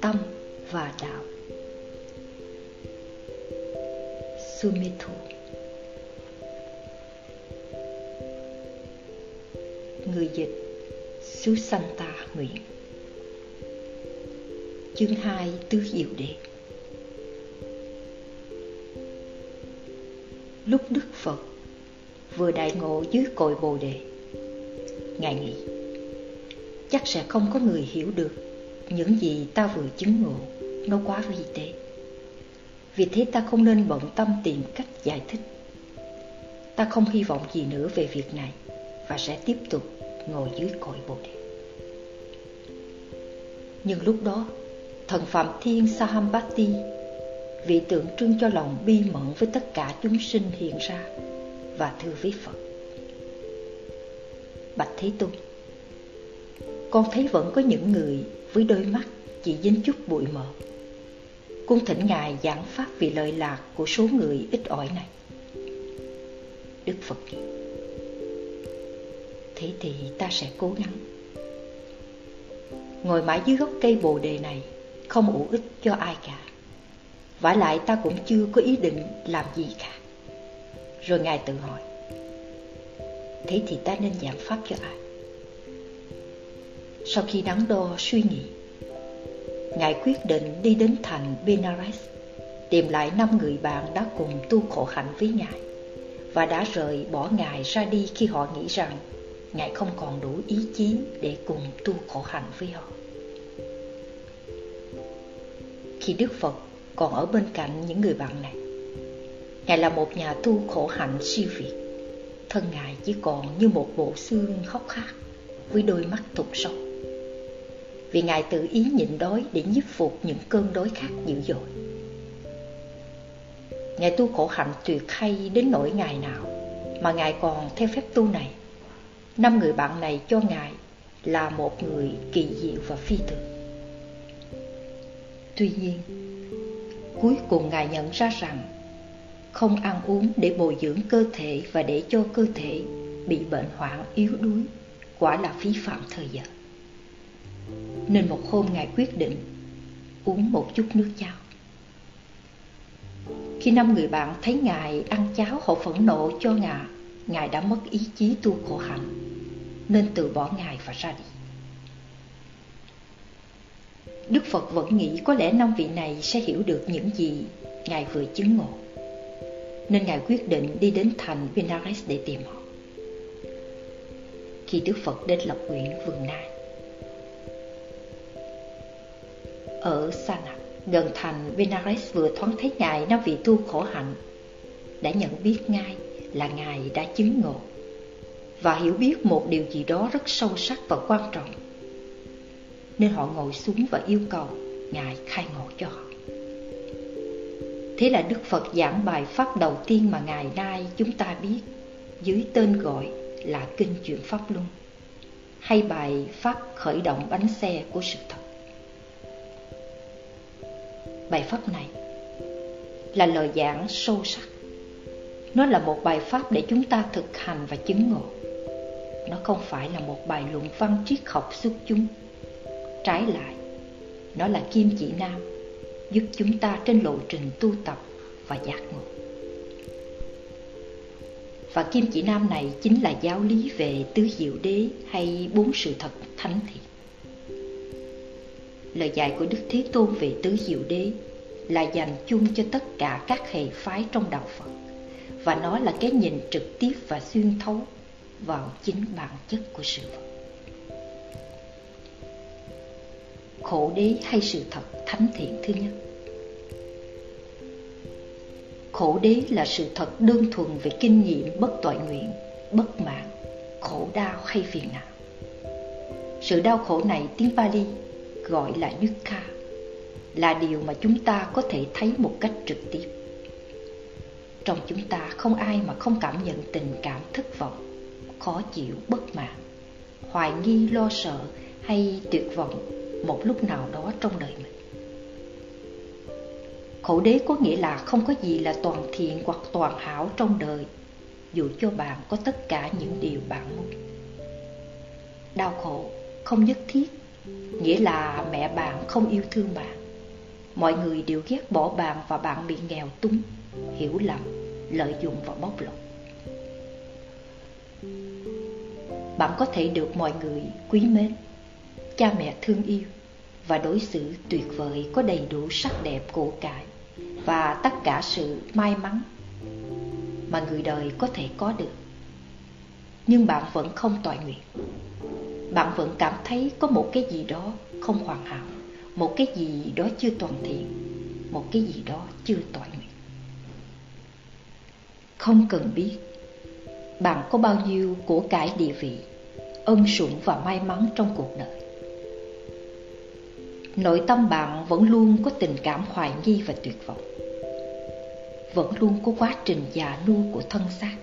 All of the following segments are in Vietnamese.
tâm và đạo. Sumithu. Người dịch Susanta Nguyễn Chương 2 Tứ Diệu Đề vừa đại ngộ dưới cội Bồ Đề. Ngài nghĩ, Chắc sẽ không có người hiểu được những gì ta vừa chứng ngộ, Nó quá vi tế. Vì thế ta không nên bận tâm tìm cách giải thích. Ta không hy vọng gì nữa về việc này Và sẽ tiếp tục ngồi dưới cội Bồ Đề. Nhưng lúc đó, Thần Phạm Thiên Sahambati Vị tượng trưng cho lòng bi mẫn với tất cả chúng sinh hiện ra và thưa với Phật. Bạch Thế Tôn, Con thấy vẫn có những người với đôi mắt chỉ dính chút bụi mờ. Cung thỉnh Ngài giảng pháp vì lợi lạc của số người ít ỏi này. Đức Phật Thế thì ta sẽ cố gắng. Ngồi mãi dưới gốc cây bồ đề này, Không ủ ích cho ai cả. Vả lại ta cũng chưa có ý định làm gì cả. Rồi Ngài tự hỏi, Thế thì ta nên giảng pháp cho ai? Sau khi đắn đo suy nghĩ, Ngài quyết định đi đến thành Benares, Tìm lại năm người bạn đã cùng tu khổ hạnh với Ngài Và đã rời bỏ Ngài ra đi khi họ nghĩ rằng Ngài không còn đủ ý chí để cùng tu khổ hạnh với họ. Khi Đức Phật còn ở bên cạnh những người bạn này Ngài là một nhà tu khổ hạnh siêu việt Thân Ngài chỉ còn như một bộ xương khóc khát Với đôi mắt thục sâu vì Ngài tự ý nhịn đói để nhiếp phục những cơn đói khát dữ dội. Ngài tu khổ hạnh tuyệt hay đến nỗi ngày nào mà Ngài còn theo phép tu này. Năm người bạn này cho Ngài là một người kỳ diệu và phi thường. Tuy nhiên, cuối cùng Ngài nhận ra rằng không ăn uống để bồi dưỡng cơ thể và để cho cơ thể bị bệnh hoạn yếu đuối quả là phí phạm thời giờ nên một hôm Ngài quyết định uống một chút nước cháo. Khi năm người bạn thấy Ngài ăn cháo họ phẫn nộ cho Ngài, Ngài đã mất ý chí tu khổ hạnh, nên từ bỏ Ngài và ra đi. Đức Phật vẫn nghĩ có lẽ năm vị này sẽ hiểu được những gì Ngài vừa chứng ngộ. Nên Ngài quyết định đi đến thành Benares để tìm họ. Khi Đức Phật đến lập nguyện vườn Nai, Ở Sana, gần thành Benares vừa thoáng thấy Ngài năm vị tu khổ hạnh Đã nhận biết ngay là Ngài đã chứng ngộ Và hiểu biết một điều gì đó rất sâu sắc và quan trọng Nên họ ngồi xuống và yêu cầu Ngài khai ngộ cho họ Thế là Đức Phật giảng bài pháp đầu tiên mà Ngài nay chúng ta biết Dưới tên gọi là Kinh Chuyển Pháp Luân, Hay bài Pháp khởi động bánh xe của sự thật. Bài pháp này là lời giảng sâu sắc. Nó là một bài pháp để chúng ta thực hành và chứng ngộ. Nó không phải là một bài luận văn triết học xuất chúng. Trái lại, nó là kim chỉ nam giúp chúng ta trên lộ trình tu tập và giác ngộ và kim chỉ nam này chính là giáo lý về tứ diệu đế hay bốn sự thật thánh thiện lời dạy của Đức Thế Tôn về tứ diệu đế là dành chung cho tất cả các hệ phái trong đạo Phật, và nó là cái nhìn trực tiếp và xuyên thấu vào chính bản chất của sự vật. Khổ đế hay sự thật thánh thiện thứ nhất Khổ đế là sự thật đơn thuần về kinh nghiệm bất tội nguyện, bất mãn, khổ đau hay phiền não. Sự đau khổ này tiếng Pali gọi là dukkha là điều mà chúng ta có thể thấy một cách trực tiếp trong chúng ta không ai mà không cảm nhận tình cảm thất vọng khó chịu bất mãn hoài nghi lo sợ hay tuyệt vọng một lúc nào đó trong đời mình khổ đế có nghĩa là không có gì là toàn thiện hoặc toàn hảo trong đời dù cho bạn có tất cả những điều bạn muốn. Đau khổ không nhất thiết nghĩa là mẹ bạn không yêu thương bạn. Mọi người đều ghét bỏ bạn và bạn bị nghèo túng, hiểu lầm, lợi dụng và bóc lột. Bạn có thể được mọi người quý mến, cha mẹ thương yêu và đối xử tuyệt vời có đầy đủ sắc đẹp cổ cải và tất cả sự may mắn mà người đời có thể có được. Nhưng bạn vẫn không toại nguyện. Bạn vẫn cảm thấy có một cái gì đó không hoàn hảo, một cái gì đó chưa toàn thiện, một cái gì đó chưa toại nguyện. Không cần biết bạn có bao nhiêu của cải địa vị, ân sủng và may mắn trong cuộc đời. Nội tâm bạn vẫn luôn có tình cảm hoài nghi và tuyệt vọng. Vẫn luôn có quá trình già nua của thân xác.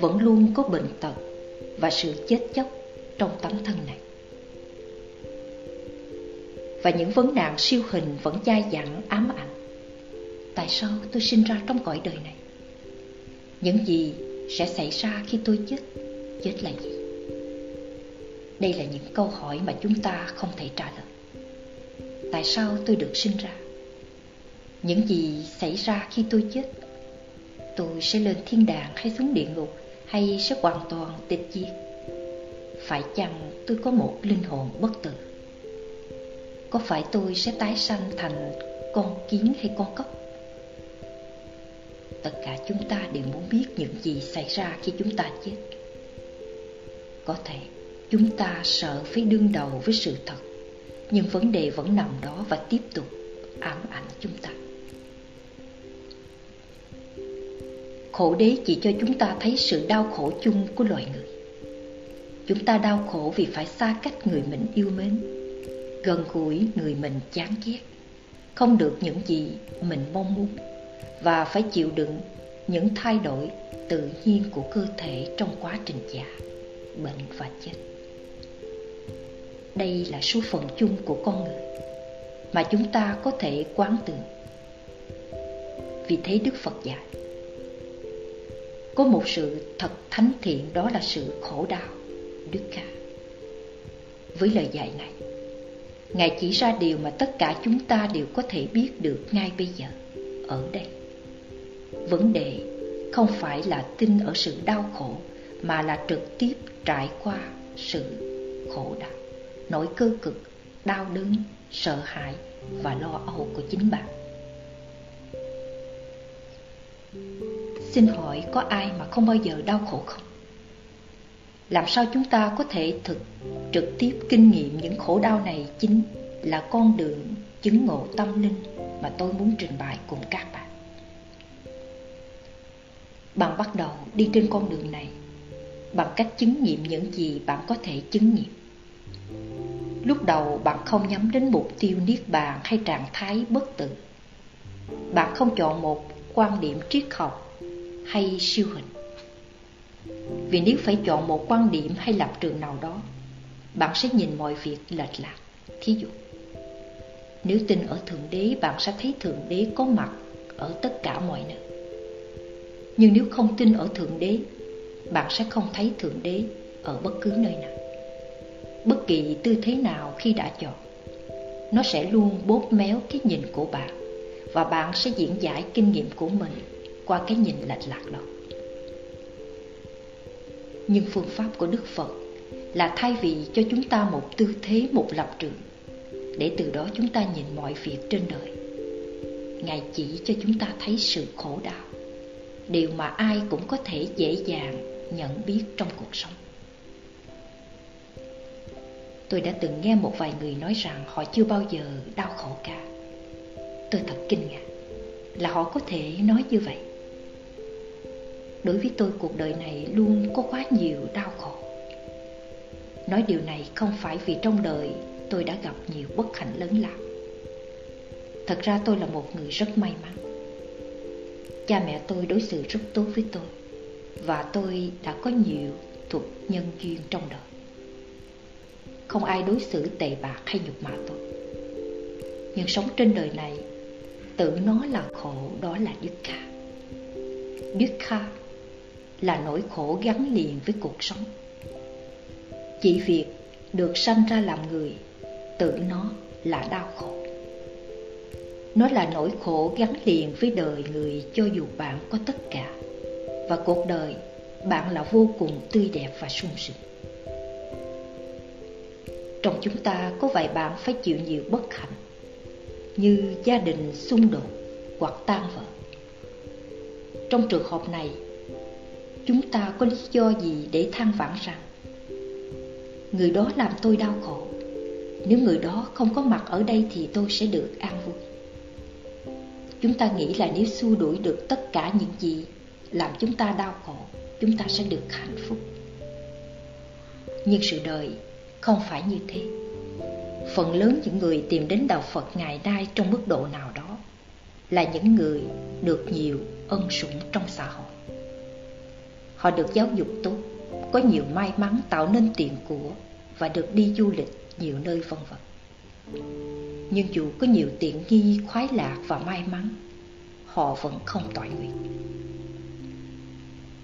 Vẫn luôn có bệnh tật và sự chết chóc trong tấm thân này. Và những vấn nạn siêu hình vẫn dai dẳng, ám ảnh. Tại sao tôi sinh ra trong cõi đời này? Những gì sẽ xảy ra khi tôi chết? Chết là gì? Đây là những câu hỏi mà chúng ta không thể trả lời tại sao tôi được sinh ra? Những gì xảy ra khi tôi chết, tôi sẽ lên thiên đàng hay xuống địa ngục hay sẽ hoàn toàn tịch diệt? Phải chăng tôi có một linh hồn bất tử? Có phải tôi sẽ tái sanh thành con kiến hay con cốc tất cả chúng ta đều muốn biết những gì xảy ra khi chúng ta chết. Có thể chúng ta sợ phải đương đầu với sự thật nhưng vấn đề vẫn nằm đó và tiếp tục ám ảnh chúng ta. Khổ đế chỉ cho chúng ta thấy sự đau khổ chung của loài người. Chúng ta đau khổ vì phải xa cách người mình yêu mến, gần gũi người mình chán ghét, không được những gì mình mong muốn và phải chịu đựng những thay đổi tự nhiên của cơ thể trong quá trình già, bệnh và chết đây là số phận chung của con người mà chúng ta có thể quán tưởng. Vì thế đức phật dạy, có một sự thật thánh thiện, đó là sự khổ đau, đức ca. Với lời dạy này, ngài chỉ ra điều mà tất cả chúng ta đều có thể biết được ngay bây giờ, ở đây. Vấn đề không phải là tin ở sự đau khổ, mà là trực tiếp trải qua sự khổ đau nỗi cơ cực, đau đớn, sợ hãi và lo âu của chính bạn Xin hỏi có ai mà không bao giờ đau khổ không? Làm sao chúng ta có thể thực, trực tiếp kinh nghiệm những khổ đau này chính là con đường chứng ngộ tâm linh mà tôi muốn trình bày cùng các bạn. Bạn bắt đầu đi trên con đường này bằng cách chứng nghiệm những gì bạn có thể chứng nghiệm. Lúc đầu bạn không nhắm đến mục tiêu niết bàn hay trạng thái bất tử. Bạn không chọn một quan điểm triết học hay siêu hình. Vì nếu phải chọn một quan điểm hay lập trường nào đó, bạn sẽ nhìn mọi việc lệch lạc. Thí dụ, nếu tin ở thượng đế, bạn sẽ thấy thượng đế có mặt ở tất cả mọi nơi. Nhưng nếu không tin ở thượng đế, bạn sẽ không thấy thượng đế ở bất cứ nơi nào bất kỳ tư thế nào khi đã chọn. Nó sẽ luôn bóp méo cái nhìn của bạn, và bạn sẽ diễn giải kinh nghiệm của mình qua cái nhìn lệch lạc đó. Nhưng phương pháp của đức phật là thay vì cho chúng ta một tư thế, một lập trường, để từ đó chúng ta nhìn mọi việc trên đời. Ngài chỉ cho chúng ta thấy sự khổ đau, điều mà ai cũng có thể dễ dàng nhận biết trong cuộc sống tôi đã từng nghe một vài người nói rằng họ chưa bao giờ đau khổ cả. Tôi thật kinh ngạc là họ có thể nói như vậy. Đối với tôi, cuộc đời này luôn có quá nhiều đau khổ. Nói điều này không phải vì trong đời tôi đã gặp nhiều bất hạnh lớn lao. Thật ra tôi là một người rất may mắn. Cha mẹ tôi đối xử rất tốt với tôi và tôi đã có nhiều thuộc nhân duyên trong đời không ai đối xử tệ bạc hay nhục mạ tôi. Nhưng sống trên đời này, tự nó là khổ, đó là đức kha. Đức kha là nỗi khổ gắn liền với cuộc sống. Chỉ việc được sanh ra làm người, tự nó là đau khổ. Nó là nỗi khổ gắn liền với đời người cho dù bạn có tất cả. Và cuộc đời, bạn là vô cùng tươi đẹp và sung sướng trong chúng ta có vài bạn phải chịu nhiều bất hạnh, như gia đình xung đột hoặc tan vỡ. Trong trường hợp này, chúng ta có lý do gì để than vãn rằng, người đó làm tôi đau khổ, nếu người đó không có mặt ở đây thì tôi sẽ được an vui. Chúng ta nghĩ là nếu xua đuổi được tất cả những gì làm chúng ta đau khổ, chúng ta sẽ được hạnh phúc. Nhưng sự đời không phải như thế. Phần lớn những người tìm đến đạo phật ngày nay trong mức độ nào đó là những người được nhiều ân sủng trong xã hội. Họ được giáo dục tốt, có nhiều may mắn tạo nên tiền của và được đi du lịch nhiều nơi vân vân. Nhưng dù có nhiều tiện nghi, khoái lạc và may mắn, họ vẫn không tọa nguyện.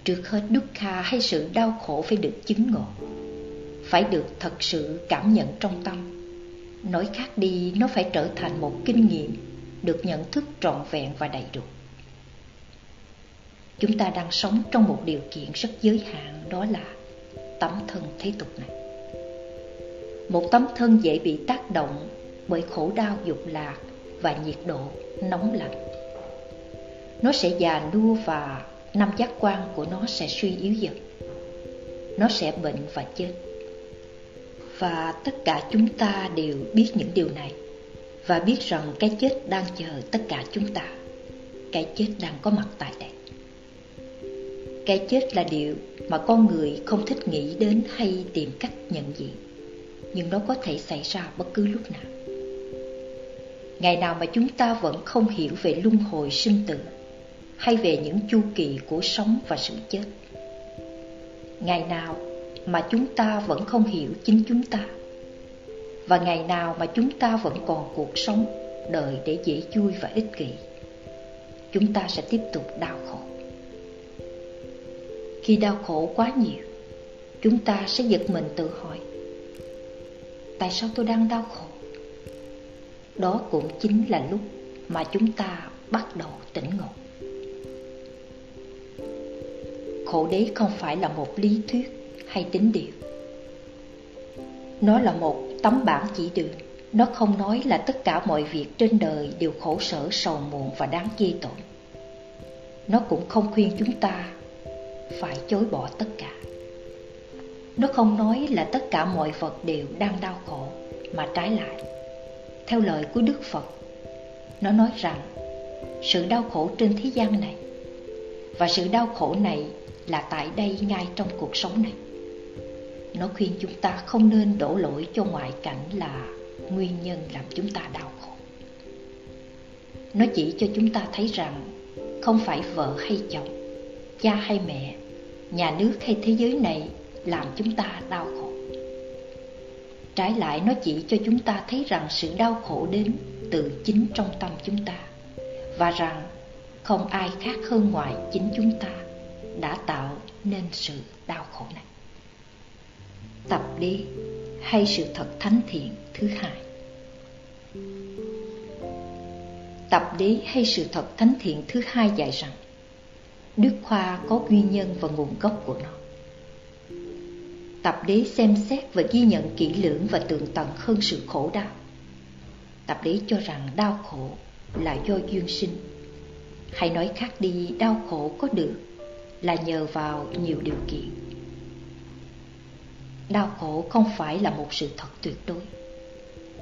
Trước hết dukkha hay sự đau khổ phải được chứng ngộ phải được thật sự cảm nhận trong tâm. Nói khác đi, nó phải trở thành một kinh nghiệm được nhận thức trọn vẹn và đầy đủ. Chúng ta đang sống trong một điều kiện rất giới hạn, đó là tấm thân thế tục này. Một tấm thân dễ bị tác động bởi khổ đau, dục lạc và nhiệt độ nóng lạnh. Nó sẽ già nua và năm giác quan của nó sẽ suy yếu dần. Nó sẽ bệnh và chết và tất cả chúng ta đều biết những điều này và biết rằng cái chết đang chờ tất cả chúng ta. Cái chết đang có mặt tại đây. Cái chết là điều mà con người không thích nghĩ đến hay tìm cách nhận diện, nhưng nó có thể xảy ra bất cứ lúc nào. Ngày nào mà chúng ta vẫn không hiểu về luân hồi sinh tử hay về những chu kỳ của sống và sự chết, ngày nào mà chúng ta vẫn không hiểu chính chúng ta. Và ngày nào mà chúng ta vẫn còn cuộc sống đời để dễ vui và ích kỷ, chúng ta sẽ tiếp tục đau khổ. Khi đau khổ quá nhiều, chúng ta sẽ giật mình tự hỏi, tại sao tôi đang đau khổ? Đó cũng chính là lúc mà chúng ta bắt đầu tỉnh ngộ. Khổ đế không phải là một lý thuyết hay tính điều. Nó là một tấm bản chỉ đường. Nó không nói là tất cả mọi việc trên đời đều khổ sở, sầu muộn và đáng chê tội. Nó cũng không khuyên chúng ta phải chối bỏ tất cả. Nó không nói là tất cả mọi vật đều đang đau khổ mà trái lại. Theo lời của đức phật, nó nói rằng sự đau khổ trên thế gian này và sự đau khổ này là tại đây ngay trong cuộc sống này nó khuyên chúng ta không nên đổ lỗi cho ngoại cảnh là nguyên nhân làm chúng ta đau khổ. Nó chỉ cho chúng ta thấy rằng không phải vợ hay chồng, cha hay mẹ, nhà nước hay thế giới này làm chúng ta đau khổ. Trái lại, nó chỉ cho chúng ta thấy rằng sự đau khổ đến từ chính trong tâm chúng ta và rằng không ai khác hơn ngoài chính chúng ta đã tạo nên sự đau khổ này tập đi, hay sự thật thánh thiện thứ hai. Tập đế hay sự thật thánh thiện thứ hai dạy rằng, đức khoa có nguyên nhân và nguồn gốc của nó. Tập đế xem xét và ghi nhận kỹ lưỡng và tường tận hơn sự khổ đau. Tập đế cho rằng đau khổ là do duyên sinh. Hay nói khác đi, đau khổ có được là nhờ vào nhiều điều kiện đau khổ không phải là một sự thật tuyệt đối.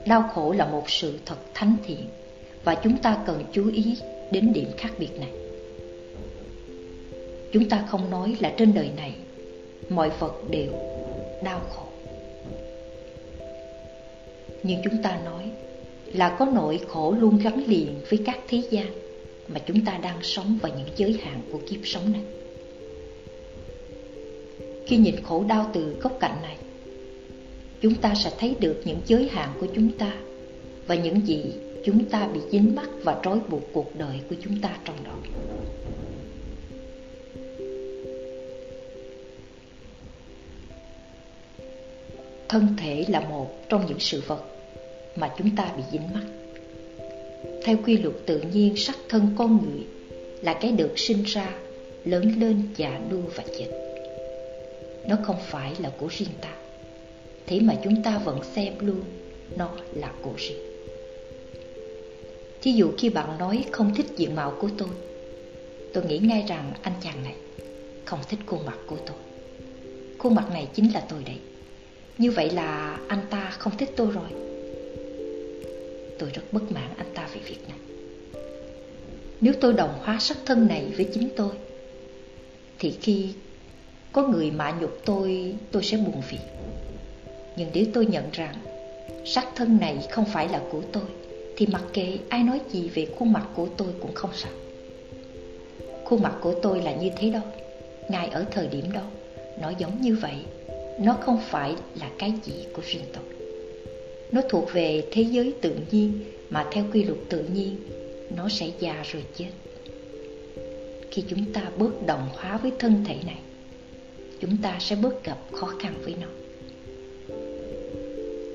Đau khổ là một sự thật thánh thiện, và chúng ta cần chú ý đến điểm khác biệt này. Chúng ta không nói là trên đời này, mọi vật đều đau khổ. Nhưng chúng ta nói là có nỗi khổ luôn gắn liền với các thế gian mà chúng ta đang sống và những giới hạn của kiếp sống này khi nhìn khổ đau từ góc cạnh này. Chúng ta sẽ thấy được những giới hạn của chúng ta và những gì chúng ta bị dính mắc và trói buộc cuộc đời của chúng ta trong đó. Thân thể là một trong những sự vật mà chúng ta bị dính mắc. Theo quy luật tự nhiên, sắc thân con người là cái được sinh ra, lớn lên, già nua và chết nó không phải là của riêng ta. Thế mà chúng ta vẫn xem luôn, nó là của riêng. Thí dụ khi bạn nói không thích diện mạo của tôi tôi nghĩ ngay rằng anh chàng này không thích khuôn mặt của tôi. Khuôn mặt này chính là tôi đấy. Như vậy là anh ta không thích tôi rồi. Tôi rất bất mãn anh ta về việc này. Nếu tôi đồng hóa sắc thân này với chính tôi, thì khi có người mạ nhục tôi tôi sẽ buồn phiền. Nhưng nếu tôi nhận rằng sắc thân này không phải là của tôi, thì mặc kệ ai nói gì về khuôn mặt của tôi cũng không sao. Khuôn mặt của tôi là như thế đó. Ngay ở thời điểm đó, nó giống như vậy. Nó không phải là cái gì của riêng tôi. Nó thuộc về thế giới tự nhiên, mà theo quy luật tự nhiên, nó sẽ già rồi chết. Khi chúng ta bớt đồng hóa với thân thể này chúng ta sẽ bớt gặp khó khăn với nó.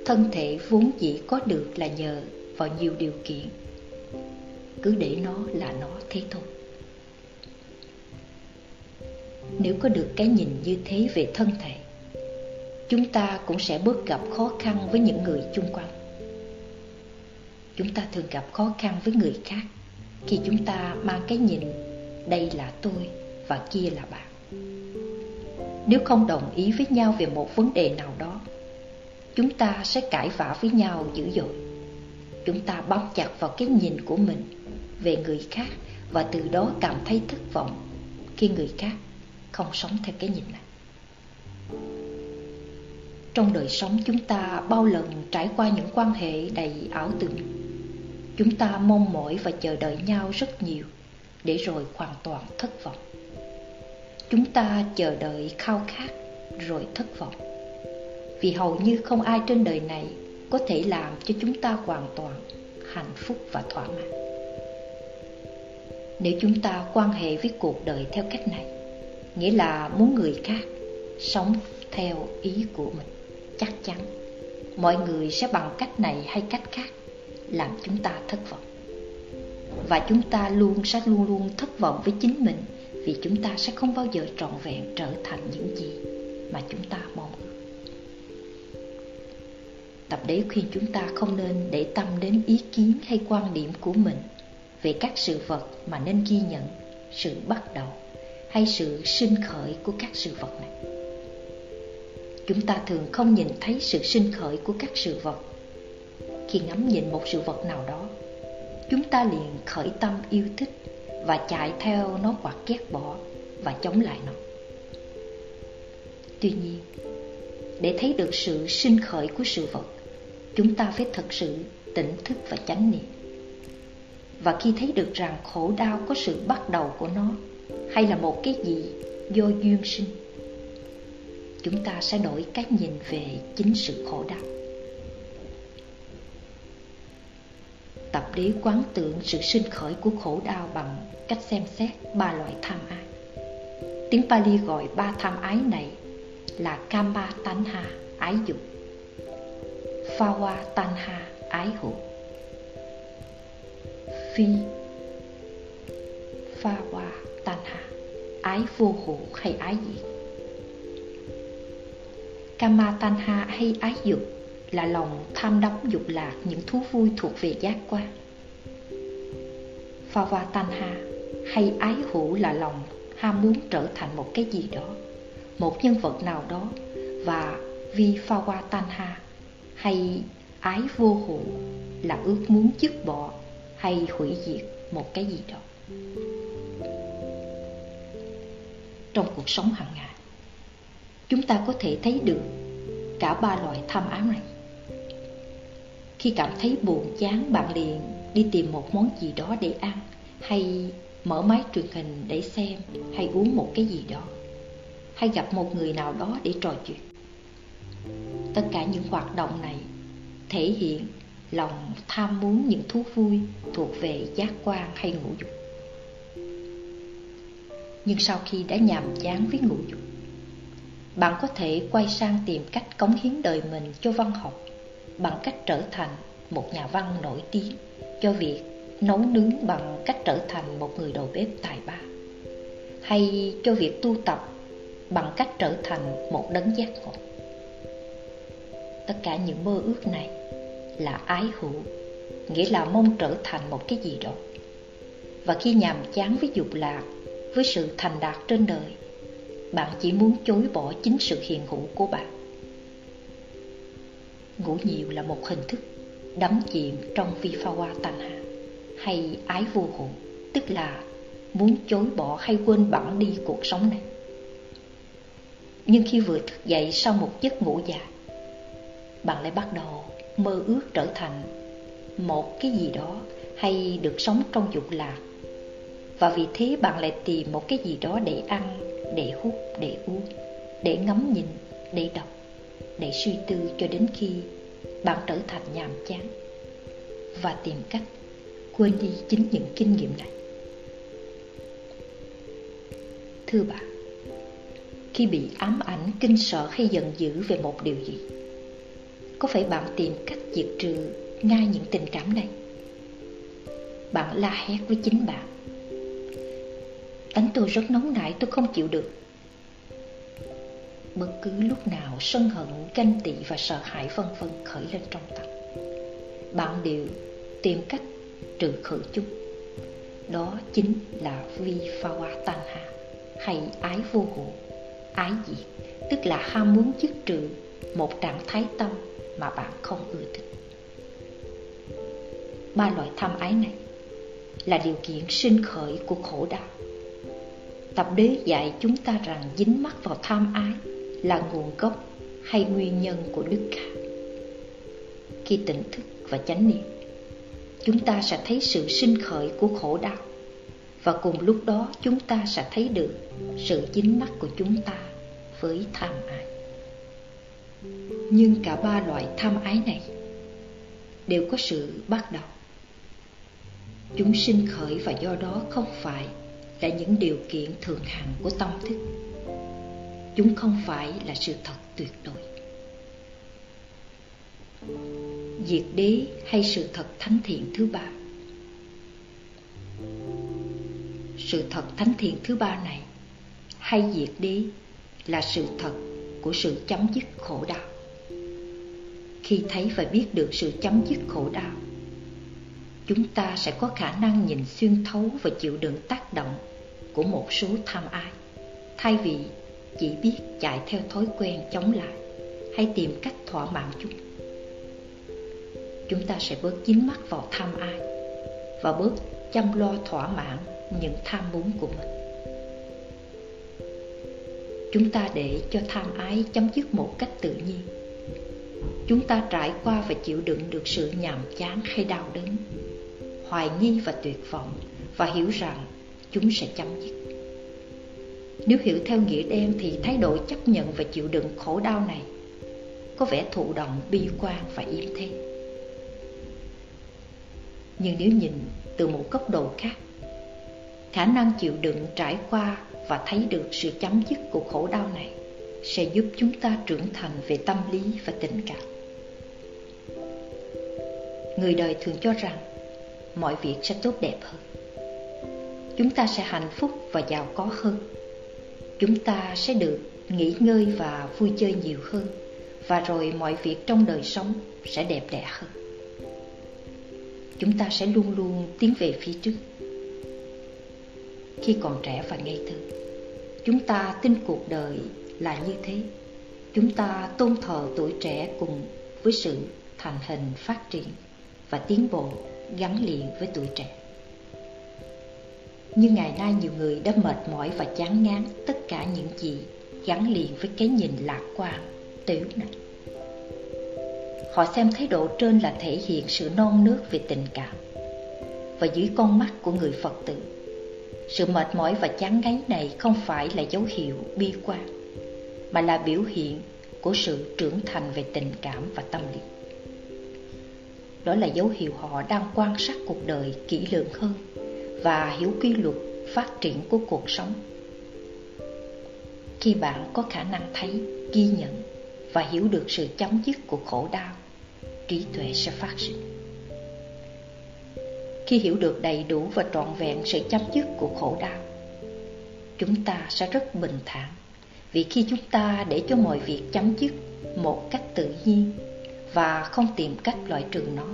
Thân thể vốn dĩ có được là nhờ vào nhiều điều kiện. Cứ để nó là nó thế thôi. Nếu có được cái nhìn như thế về thân thể, chúng ta cũng sẽ bớt gặp khó khăn với những người chung quanh. Chúng ta thường gặp khó khăn với người khác khi chúng ta mang cái nhìn đây là tôi và kia là bạn nếu không đồng ý với nhau về một vấn đề nào đó, chúng ta sẽ cãi vã với nhau dữ dội. Chúng ta bám chặt vào cái nhìn của mình về người khác và từ đó cảm thấy thất vọng khi người khác không sống theo cái nhìn này. Trong đời sống chúng ta bao lần trải qua những quan hệ đầy ảo tưởng. Chúng ta mong mỏi và chờ đợi nhau rất nhiều để rồi hoàn toàn thất vọng chúng ta chờ đợi khao khát rồi thất vọng. Vì hầu như không ai trên đời này có thể làm cho chúng ta hoàn toàn hạnh phúc và thỏa mãn. Nếu chúng ta quan hệ với cuộc đời theo cách này, nghĩa là muốn người khác sống theo ý của mình, chắc chắn mọi người sẽ bằng cách này hay cách khác làm chúng ta thất vọng. Và chúng ta luôn sẽ luôn luôn thất vọng với chính mình vì chúng ta sẽ không bao giờ trọn vẹn trở thành những gì mà chúng ta mong. Ước tập đế khuyên chúng ta không nên để tâm đến ý kiến hay quan điểm của mình về các sự vật mà nên ghi nhận, sự bắt đầu hay sự sinh khởi của các sự vật này. Chúng ta thường không nhìn thấy sự sinh khởi của các sự vật. Khi ngắm nhìn một sự vật nào đó, chúng ta liền khởi tâm yêu thích và chạy theo nó hoặc ghét bỏ và chống lại nó. Tuy nhiên, để thấy được sự sinh khởi của sự vật, chúng ta phải thật sự tỉnh thức và chánh niệm. Và khi thấy được rằng khổ đau có sự bắt đầu của nó hay là một cái gì do duyên sinh, chúng ta sẽ đổi cái nhìn về chính sự khổ đau. Tập đế quán tưởng sự sinh khởi của khổ đau bằng cách xem xét ba loại tham ái. Tiếng Pali gọi ba tham ái này là Kama Tanha, ái dục, Phawa Tanha, ái hữu Phi Phawa Tanha, ái vô hữu hay ái diệt. Kama Tanha hay ái dục là lòng tham đắm dục lạc những thú vui thuộc về giác quan. Phava Tanha hay ái hữu là lòng ham muốn trở thành một cái gì đó, một nhân vật nào đó và vi Phava Tanha hay ái vô hữu là ước muốn dứt bỏ hay hủy diệt một cái gì đó. Trong cuộc sống hàng ngày, chúng ta có thể thấy được cả ba loại tham ám này khi cảm thấy buồn, chán, bạn liền đi tìm một món gì đó để ăn, hay mở máy truyền hình để xem, hay uống một cái gì đó, hay gặp một người nào đó để trò chuyện. Tất cả những hoạt động này thể hiện lòng tham muốn những thú vui thuộc về giác quan hay ngũ dục. Nhưng sau khi đã nhàm chán với ngũ dục, bạn có thể quay sang tìm cách cống hiến đời mình cho văn học bằng cách trở thành một nhà văn nổi tiếng. Cho việc nấu nướng bằng cách trở thành một người đầu bếp tài ba. Hay cho việc tu tập bằng cách trở thành một đấng giác ngộ. Tất cả những mơ ước này là ái hữu, nghĩa là mong trở thành một cái gì đó. Và khi nhàm chán với dục lạc, với sự thành đạt trên đời, bạn chỉ muốn chối bỏ chính sự hiện hữu của bạn ngủ nhiều là một hình thức đắm chìm trong vi pha hoa tàn hạ hay ái vô hữu tức là muốn chối bỏ hay quên bẵng đi cuộc sống này. Nhưng khi vừa thức dậy sau một giấc ngủ dài bạn lại bắt đầu mơ ước trở thành một cái gì đó hay được sống trong dục lạc. Và vì thế bạn lại tìm một cái gì đó để ăn, để hút, để uống, để ngắm nhìn, để đọc để suy tư cho đến khi bạn trở thành nhàm chán và tìm cách quên đi chính những kinh nghiệm này. Thưa bạn khi bị ám ảnh, kinh sợ hay giận dữ về một điều gì, có phải bạn tìm cách diệt trừ ngay những tình cảm này? Bạn la hét với chính bạn tánh tôi rất nóng nảy, tôi không chịu được bất cứ lúc nào sân hận ganh tị và sợ hãi vân vân khởi lên trong tâm. Bạn đều tìm cách trừ khử chúng. Đó chính là vi pha hoa tan hạ hay ái vô hộ, ái diệt tức là ham muốn dứt trừ một trạng thái tâm mà bạn không ưa thích. Ba loại tham ái này là điều kiện sinh khởi của khổ đau. Tập đế dạy chúng ta rằng dính mắc vào tham ái là nguồn gốc hay nguyên nhân của đức cả khi tỉnh thức và chánh niệm, chúng ta sẽ thấy sự sinh khởi của khổ đau. Và cùng lúc đó, chúng ta sẽ thấy được sự dính mắc của chúng ta với tham ái. Nhưng cả ba loại tham ái này đều có sự bắt đầu. Chúng sinh khởi và do đó không phải là những điều kiện thường hằng của tâm thức chúng không phải là sự thật tuyệt đối. Diệt đế hay sự thật thánh thiện thứ ba? Sự thật thánh thiện thứ ba này, hay diệt đế, là sự thật của sự chấm dứt khổ đau. Khi thấy và biết được sự chấm dứt khổ đau, chúng ta sẽ có khả năng nhìn xuyên thấu và chịu đựng tác động của một số tham ái, thay vì chỉ biết chạy theo thói quen chống lại, hay tìm cách thỏa mãn chúng. Chúng ta sẽ bớt dính mắt vào tham ái và bớt chăm lo thỏa mãn những tham muốn của mình. Chúng ta để cho tham ái chấm dứt một cách tự nhiên. Chúng ta trải qua và chịu đựng được sự nhàm chán hay đau đớn, hoài nghi và tuyệt vọng và hiểu rằng chúng sẽ chấm dứt nếu hiểu theo nghĩa đen thì thái độ chấp nhận và chịu đựng khổ đau này. Có vẻ thụ động, bi quan và im thế. Nhưng nếu nhìn từ một góc độ khác, khả năng chịu đựng, trải qua và thấy được sự chấm dứt của khổ đau này sẽ giúp chúng ta trưởng thành về tâm lý và tình cảm. Người đời thường cho rằng mọi việc sẽ tốt đẹp hơn. Chúng ta sẽ hạnh phúc và giàu có hơn chúng ta sẽ được nghỉ ngơi và vui chơi nhiều hơn, và rồi mọi việc trong đời sống sẽ đẹp đẽ hơn. Chúng ta sẽ luôn luôn tiến về phía trước. Khi còn trẻ và ngây thơ, chúng ta tin cuộc đời là như thế. Chúng ta tôn thờ tuổi trẻ cùng với sự thành hình phát triển và tiến bộ gắn liền với tuổi trẻ nhưng ngày nay nhiều người đã mệt mỏi và chán ngán tất cả những gì gắn liền với cái nhìn lạc quan, tiểu này. Họ xem thái độ trên là thể hiện sự non nước về tình cảm và dưới con mắt của người phật tử. Sự mệt mỏi và chán ngấy này không phải là dấu hiệu bi quan, mà là biểu hiện của sự trưởng thành về tình cảm và tâm lý. Đó là dấu hiệu họ đang quan sát cuộc đời kỹ lưỡng hơn và hiểu quy luật phát triển của cuộc sống. Khi bạn có khả năng thấy, ghi nhận và hiểu được sự chấm dứt của khổ đau, trí tuệ sẽ phát sinh. Khi hiểu được đầy đủ và trọn vẹn sự chấm dứt của khổ đau, chúng ta sẽ rất bình thản. Vì khi chúng ta để cho mọi việc chấm dứt một cách tự nhiên và không tìm cách loại trừ nó,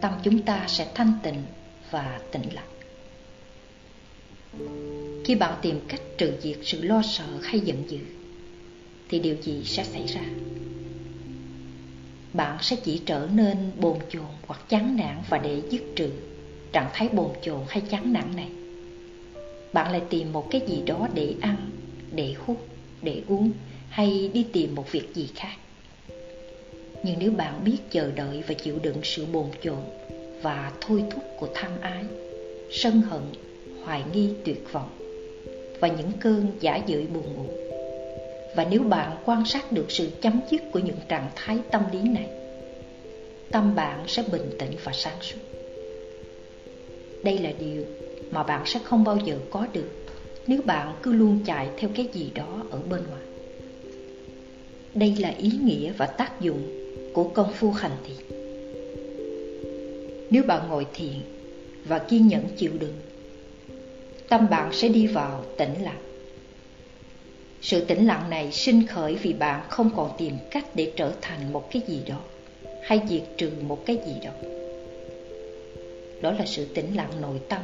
tâm chúng ta sẽ thanh tịnh và tĩnh lặng. Khi bạn tìm cách trừ diệt sự lo sợ hay giận dữ, thì điều gì sẽ xảy ra? Bạn sẽ chỉ trở nên bồn chồn hoặc chán nản và để dứt trừ trạng thái bồn chồn hay chán nản này. Bạn lại tìm một cái gì đó để ăn, để hút, để uống hay đi tìm một việc gì khác. Nhưng nếu bạn biết chờ đợi và chịu đựng sự bồn chồn và thôi thúc của tham ái, sân hận, hoài nghi, tuyệt vọng, và những cơn giả dưỡi buồn ngủ. Và nếu bạn quan sát được sự chấm dứt của những trạng thái tâm lý này, tâm bạn sẽ bình tĩnh và sáng suốt. Đây là điều mà bạn sẽ không bao giờ có được nếu bạn cứ luôn chạy theo cái gì đó ở bên ngoài. Đây là ý nghĩa và tác dụng của công phu hành thiền nếu bạn ngồi thiền và kiên nhẫn chịu đựng, tâm bạn sẽ đi vào tĩnh lặng. Sự tĩnh lặng này sinh khởi vì bạn không còn tìm cách để trở thành một cái gì đó hay diệt trừ một cái gì đó. Đó là sự tĩnh lặng nội tâm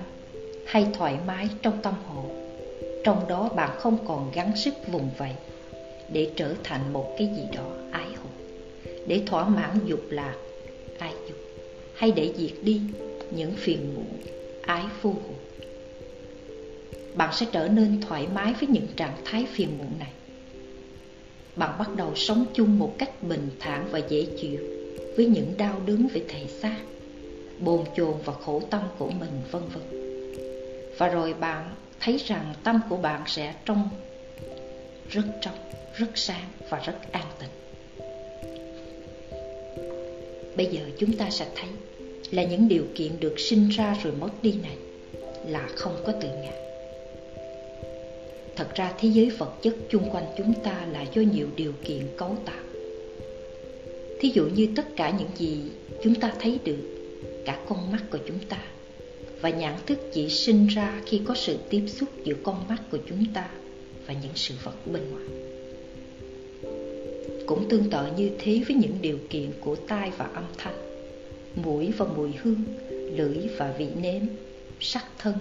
hay thoải mái trong tâm hồn. Trong đó bạn không còn gắng sức vùng vẫy để trở thành một cái gì đó ái hùng, để thỏa mãn dục lạc hay để diệt đi những phiền muộn, ái vô bạn sẽ trở nên thoải mái với những trạng thái phiền muộn này. Bạn bắt đầu sống chung một cách bình thản và dễ chịu với những đau đớn về thể xác bồn chồn và khổ tâm của mình, vân vân. Và rồi bạn thấy rằng tâm của bạn sẽ trong rất trong, rất sáng và rất an tịnh bây giờ chúng ta sẽ thấy là những điều kiện được sinh ra rồi mất đi này là không có tự ngã. Thật ra thế giới vật chất chung quanh chúng ta là do nhiều điều kiện cấu tạo. Thí dụ như tất cả những gì chúng ta thấy được, cả con mắt của chúng ta và nhãn thức chỉ sinh ra khi có sự tiếp xúc giữa con mắt của chúng ta và những sự vật bên ngoài cũng tương tự như thế với những điều kiện của tai và âm thanh. Mũi và mùi hương, lưỡi và vị nếm, sắc thân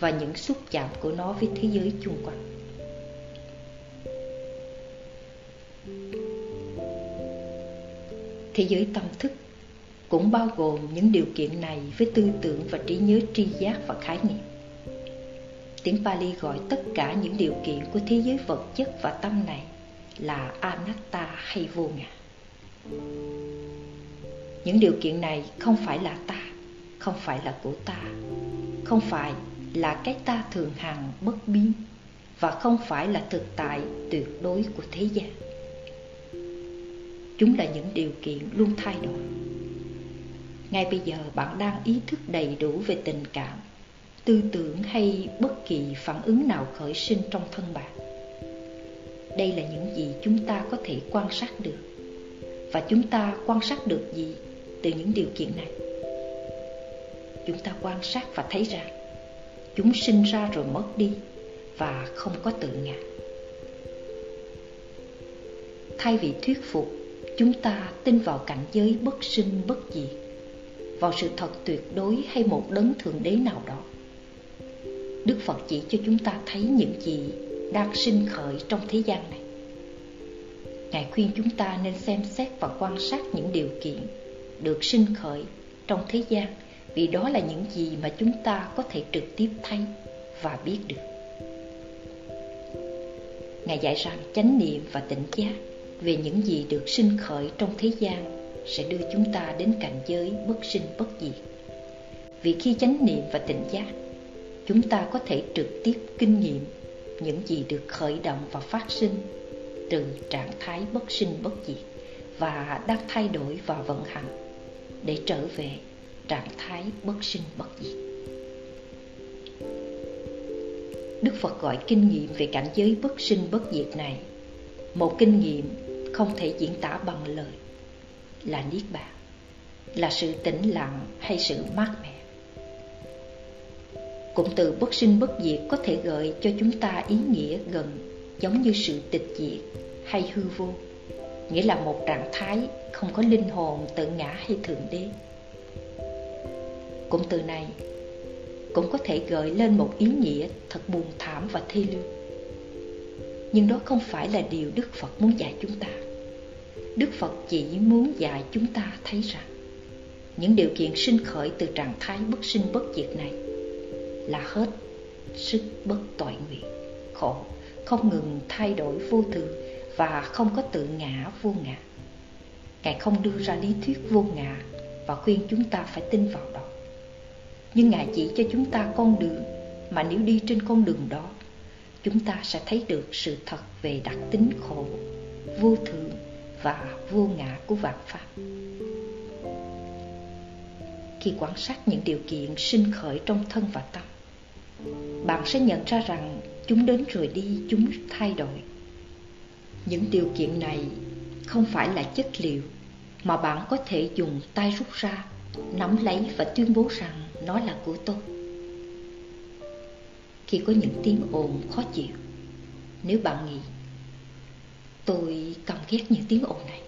và những xúc chạm của nó với thế giới chung quanh. Thế giới tâm thức cũng bao gồm những điều kiện này với tư tưởng và trí nhớ tri giác và khái niệm. Tiếng Pali gọi tất cả những điều kiện của thế giới vật chất và tâm này là anatta hay vô ngã? Những điều kiện này không phải là ta, không phải là của ta, không phải là cái ta thường hằng bất biến, và không phải là thực tại tuyệt đối của thế gian. Chúng là những điều kiện luôn thay đổi. Ngay bây giờ bạn đang ý thức đầy đủ về tình cảm, tư tưởng hay bất kỳ phản ứng nào khởi sinh trong thân bạn đây là những gì chúng ta có thể quan sát được. Và chúng ta quan sát được gì từ những điều kiện này? Chúng ta quan sát và thấy rằng chúng sinh ra rồi mất đi và không có tự ngã. Thay vì thuyết phục, chúng ta tin vào cảnh giới bất sinh bất diệt, vào sự thật tuyệt đối hay một đấng thượng đế nào đó. Đức phật chỉ cho chúng ta thấy những gì đang sinh khởi trong thế gian này. Ngài khuyên chúng ta nên xem xét và quan sát những điều kiện được sinh khởi trong thế gian, vì đó là những gì mà chúng ta có thể trực tiếp thấy và biết được. Ngài dạy rằng chánh niệm và tỉnh giác về những gì được sinh khởi trong thế gian sẽ đưa chúng ta đến cảnh giới bất sinh bất diệt. Vì khi chánh niệm và tỉnh giác, chúng ta có thể trực tiếp kinh nghiệm những gì được khởi động và phát sinh từ trạng thái bất sinh bất diệt và đang thay đổi và vận hành để trở về trạng thái bất sinh bất diệt. Đức Phật gọi kinh nghiệm về cảnh giới bất sinh bất diệt này, Một kinh nghiệm không thể diễn tả bằng lời, Là Niết Bàn, Là sự tĩnh lặng hay sự mát mẻ. Cụm từ bất sinh bất diệt có thể gợi cho chúng ta ý nghĩa gần, giống như sự tịch diệt hay hư vô. Nghĩa là một trạng thái không có linh hồn tự ngã hay thượng đế. Cụm từ này, cũng có thể gợi lên một ý nghĩa thật buồn thảm và thê lương. Nhưng đó không phải là điều đức phật muốn dạy chúng ta. Đức phật chỉ muốn dạy chúng ta thấy rằng, những điều kiện sinh khởi từ trạng thái bất sinh bất diệt này là hết. Sức bất toại nguyện, khổ, không ngừng thay đổi vô thường và không có tự ngã vô ngã. Ngài không đưa ra lý thuyết vô ngã và khuyên chúng ta phải tin vào đó. Nhưng ngài chỉ cho chúng ta con đường, mà nếu đi trên con đường đó, chúng ta sẽ thấy được sự thật về đặc tính khổ, vô thường và vô ngã của vạn pháp. Khi quan sát những điều kiện sinh khởi trong thân và tâm bạn sẽ nhận ra rằng chúng đến rồi đi, chúng thay đổi. Những điều kiện này không phải là chất liệu mà bạn có thể dùng tay rút ra, nắm lấy và tuyên bố rằng nó là của tôi. Khi có những tiếng ồn khó chịu, nếu bạn nghĩ, tôi căm ghét những tiếng ồn này.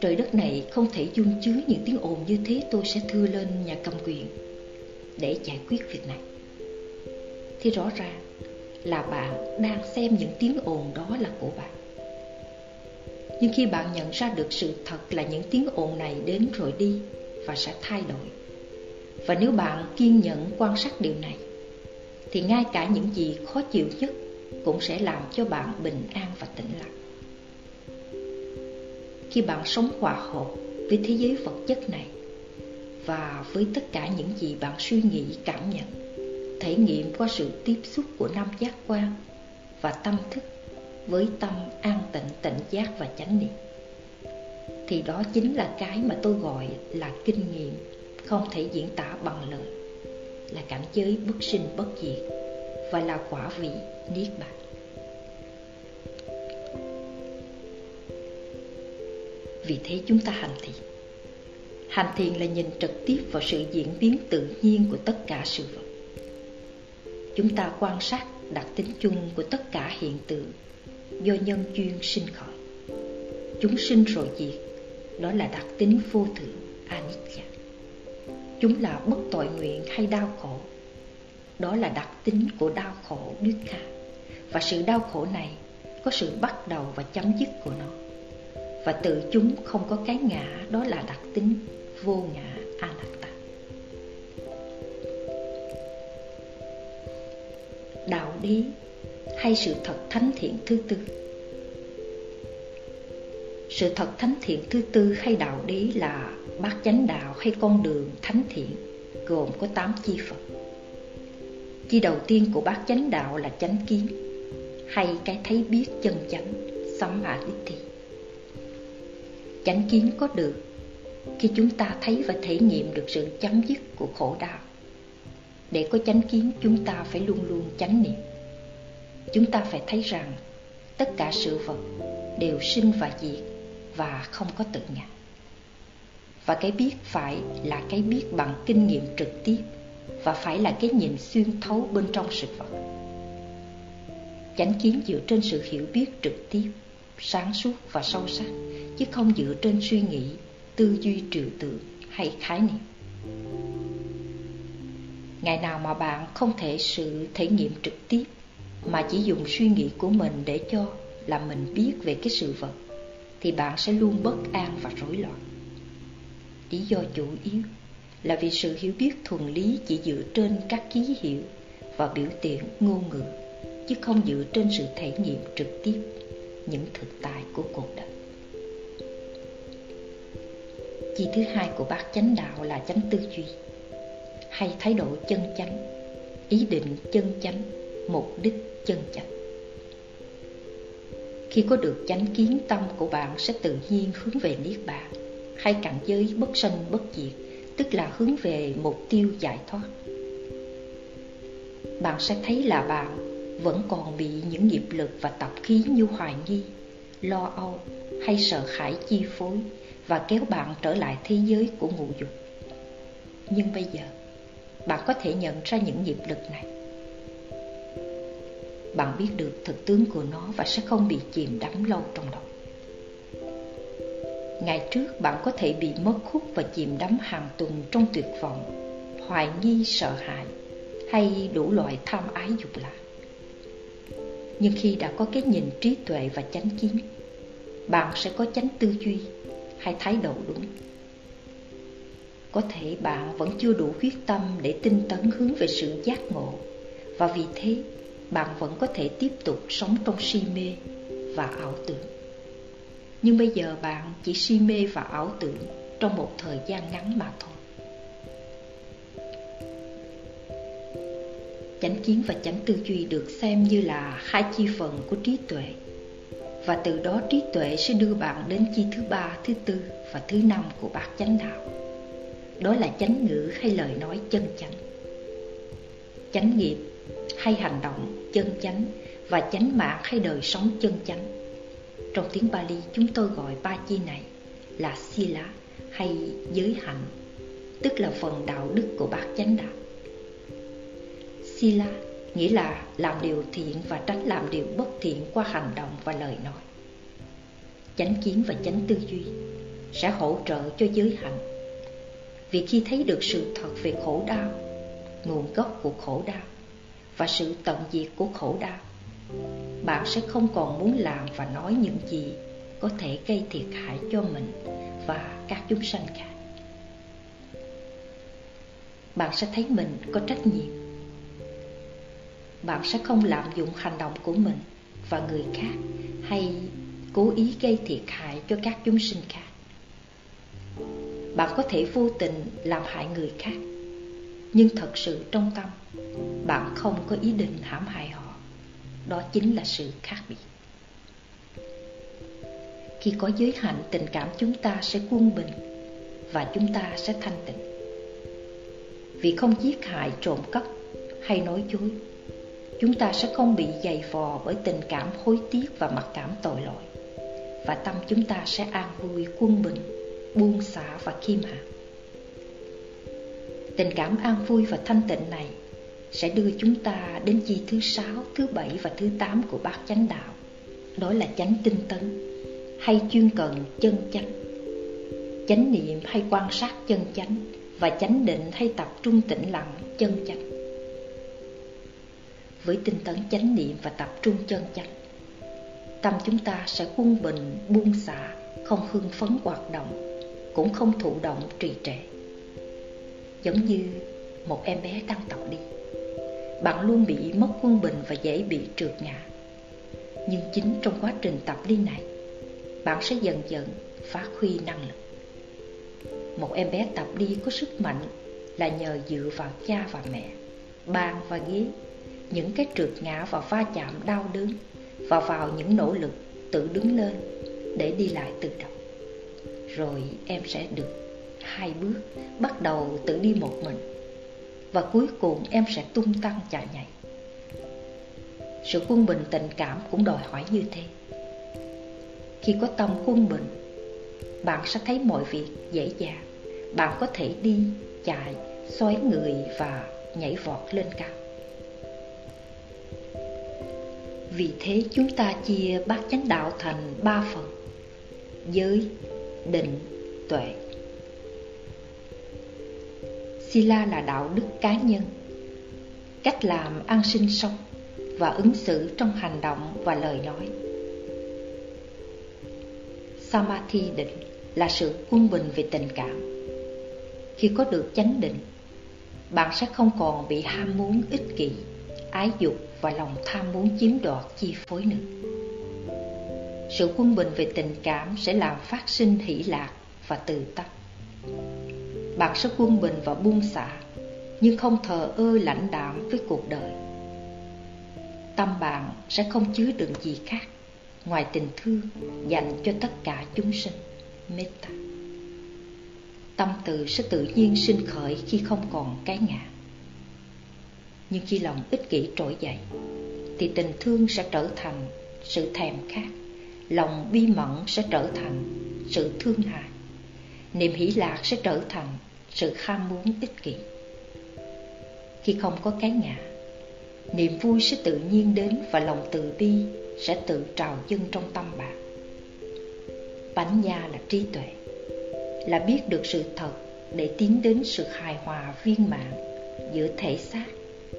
Trời đất này không thể dung chứa những tiếng ồn như thế, tôi sẽ thưa lên nhà cầm quyền để giải quyết việc này. Thì rõ ràng là bạn đang xem những tiếng ồn đó là của bạn nhưng khi bạn nhận ra được sự thật là những tiếng ồn này đến rồi đi và sẽ thay đổi. Và nếu bạn kiên nhẫn quan sát điều này, thì ngay cả những gì khó chịu nhất cũng sẽ làm cho bạn bình an và tĩnh lặng. Khi bạn sống hòa hợp với thế giới vật chất này và với tất cả những gì bạn suy nghĩ, cảm nhận. Thể nghiệm qua sự tiếp xúc của năm giác quan và tâm thức với tâm an tịnh tịnh giác và chánh niệm. Thì đó chính là cái mà tôi gọi là kinh nghiệm không thể diễn tả bằng lời, là cảnh giới bất sinh bất diệt và là quả vị niết bàn. Vì thế chúng ta hành thiện hành thiền là nhìn trực tiếp vào sự diễn biến tự nhiên của tất cả sự vật. Chúng ta quan sát đặc tính chung của tất cả hiện tượng do nhân duyên sinh khởi. Chúng sinh rồi diệt, đó là đặc tính vô thường anicca chúng là bất tội nguyện hay đau khổ, đó là đặc tính của đau khổ dukkha và sự đau khổ này có sự bắt đầu và chấm dứt của nó. Và tự chúng không có cái ngã, đó là đặc tính vô ngã anatta đạo lý hay sự thật thánh thiện thứ tư sự thật thánh thiện thứ tư hay đạo lý là bát chánh đạo hay con đường thánh thiện, gồm có tám chi Phật. Chi đầu tiên của bát chánh đạo là chánh kiến, hay cái thấy biết chân chánh Sammaditthi. Chánh kiến có được khi chúng ta thấy và thể nghiệm được sự chấm dứt của khổ đau. Để có chánh kiến, chúng ta phải luôn luôn chánh niệm. Chúng ta phải thấy rằng tất cả sự vật đều sinh và diệt và không có tự ngã và cái biết phải là cái biết bằng kinh nghiệm trực tiếp và phải là cái nhìn xuyên thấu bên trong sự vật chánh kiến dựa trên sự hiểu biết trực tiếp, sáng suốt và sâu sắc, chứ không dựa trên suy nghĩ tư duy trừu tượng hay khái niệm. Ngày nào mà bạn không thể sự thể nghiệm trực tiếp, mà chỉ dùng suy nghĩ của mình để cho là mình biết về cái sự vật, thì bạn sẽ luôn bất an và rối loạn. Lý do chủ yếu là vì sự hiểu biết thuần lý chỉ dựa trên các ký hiệu và biểu tiện ngôn ngữ, chứ không dựa trên sự thể nghiệm trực tiếp, những thực tại của cuộc đời chi thứ hai của bác chánh đạo là chánh tư duy. Hay thái độ chân chánh ý định chân chánh mục đích chân chánh. Khi có được chánh kiến tâm của bạn sẽ tự nhiên hướng về niết bàn hay cảnh giới bất sanh bất diệt tức là hướng về mục tiêu giải thoát. Bạn sẽ thấy là bạn vẫn còn bị những nghiệp lực và tập khí như hoài nghi, lo âu hay sợ hãi chi phối và kéo bạn trở lại thế giới của ngũ dục. Nhưng bây giờ, bạn có thể nhận ra những nghiệp lực này. Bạn biết được thực tướng của nó và sẽ không bị chìm đắm lâu trong đó. Ngày trước bạn có thể bị mất hút và chìm đắm hàng tuần trong tuyệt vọng, hoài nghi sợ hãi hay đủ loại tham ái dục lạc. Nhưng khi đã có cái nhìn trí tuệ và chánh kiến, bạn sẽ có chánh tư duy hay thái độ đúng. Có thể bạn vẫn chưa đủ quyết tâm để tinh tấn hướng về sự giác ngộ, và vì thế bạn vẫn có thể tiếp tục sống trong si mê và ảo tưởng. Nhưng bây giờ bạn chỉ si mê và ảo tưởng trong một thời gian ngắn mà thôi. chánh kiến và chánh tư duy được xem như là hai chi phần của trí tuệ và từ đó trí tuệ sẽ đưa bạn đến chi thứ ba, thứ tư và thứ năm của bát chánh đạo. Đó là chánh ngữ hay lời nói chân chánh. Chánh nghiệp hay hành động chân chánh và chánh mạng hay đời sống chân chánh. Trong tiếng Bali chúng tôi gọi ba chi này là sila hay giới hạnh, tức là phần đạo đức của bát chánh đạo. Sila nghĩa là làm điều thiện và tránh làm điều bất thiện qua hành động và lời nói. Chánh kiến và chánh tư duy sẽ hỗ trợ cho giới hạnh. Vì khi thấy được sự thật về khổ đau, nguồn gốc của khổ đau và sự tận diệt của khổ đau, bạn sẽ không còn muốn làm và nói những gì có thể gây thiệt hại cho mình và các chúng sanh khác. Bạn sẽ thấy mình có trách nhiệm bạn sẽ không lạm dụng hành động của mình và người khác hay cố ý gây thiệt hại cho các chúng sinh khác. Bạn có thể vô tình làm hại người khác, nhưng thật sự trong tâm, bạn không có ý định hãm hại họ. Đó chính là sự khác biệt. Khi có giới hạnh tình cảm chúng ta sẽ quân bình và chúng ta sẽ thanh tịnh. Vì không giết hại, trộm cắp hay nói dối chúng ta sẽ không bị dày vò bởi tình cảm hối tiếc và mặc cảm tội lỗi. Và tâm chúng ta sẽ an vui, quân bình, buông xả và khiêm hạ. Tình cảm an vui và thanh tịnh này sẽ đưa chúng ta đến chi thứ sáu, thứ bảy và thứ tám của bát chánh đạo. Đó là chánh tinh tấn hay chuyên cần chân chánh. Chánh niệm hay quan sát chân chánh và chánh định hay tập trung tĩnh lặng chân chánh với tinh tấn chánh niệm và tập trung chân chánh. Tâm chúng ta sẽ quân bình, buông xả, không hưng phấn hoạt động, cũng không thụ động trì trệ. Giống như một em bé đang tập đi. Bạn luôn bị mất quân bình và dễ bị trượt ngã. Nhưng chính trong quá trình tập đi này, bạn sẽ dần dần phát huy năng lực. Một em bé tập đi có sức mạnh là nhờ dựa vào cha và mẹ bàn và ghế những cái trượt ngã và va chạm đau đớn và vào những nỗ lực tự đứng lên để đi lại tự động. Rồi em sẽ được hai bước bắt đầu tự đi một mình và cuối cùng em sẽ tung tăng chạy nhảy. Sự quân bình tình cảm cũng đòi hỏi như thế. Khi có tâm quân bình, bạn sẽ thấy mọi việc dễ dàng. Bạn có thể đi, chạy xoáy người và nhảy vọt lên cao. Vì thế chúng ta chia bát chánh đạo thành ba phần. Giới, định, tuệ. Sila là đạo đức cá nhân. Cách làm ăn sinh sống Và ứng xử trong hành động và lời nói. Samadhi định là sự quân bình về tình cảm. Khi có được chánh định Bạn sẽ không còn bị ham muốn ích kỷ, ái dục và lòng tham muốn chiếm đoạt chi phối nữa. Sự quân bình về tình cảm sẽ làm phát sinh hỷ lạc và từ tâm. Bạn sẽ quân bình và buông xả, nhưng không thờ ơ lãnh đạm với cuộc đời. Tâm bạn sẽ không chứa đựng gì khác ngoài tình thương dành cho tất cả chúng sinh, metta. Tâm từ sẽ tự nhiên sinh khởi khi không còn cái ngã nhưng khi lòng ích kỷ trỗi dậy, thì tình thương sẽ trở thành sự thèm khát, lòng bi mẫn sẽ trở thành sự thương hại, niềm hỷ lạc sẽ trở thành sự ham muốn ích kỷ. Khi không có cái ngã, niềm vui sẽ tự nhiên đến và lòng từ bi sẽ tự trào dâng trong tâm bạn. Bánh nha là trí tuệ, là biết được sự thật để tiến đến sự hài hòa viên mãn giữa thể xác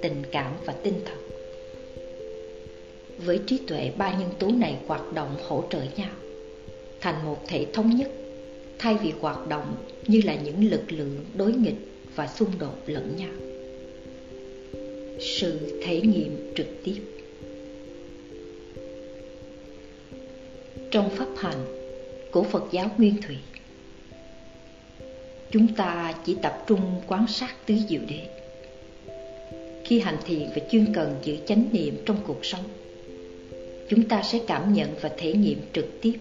tình cảm và tinh thần. Với trí tuệ, ba nhân tố này hoạt động hỗ trợ nhau, thành một thể thống nhất, thay vì hoạt động như là những lực lượng đối nghịch và xung đột lẫn nhau. Sự thể nghiệm trực tiếp. Trong pháp hành của phật giáo nguyên thủy, chúng ta chỉ tập trung quan sát tứ diệu đế khi hành thiền và chuyên cần giữ chánh niệm trong cuộc sống. Chúng ta sẽ cảm nhận và thể nghiệm trực tiếp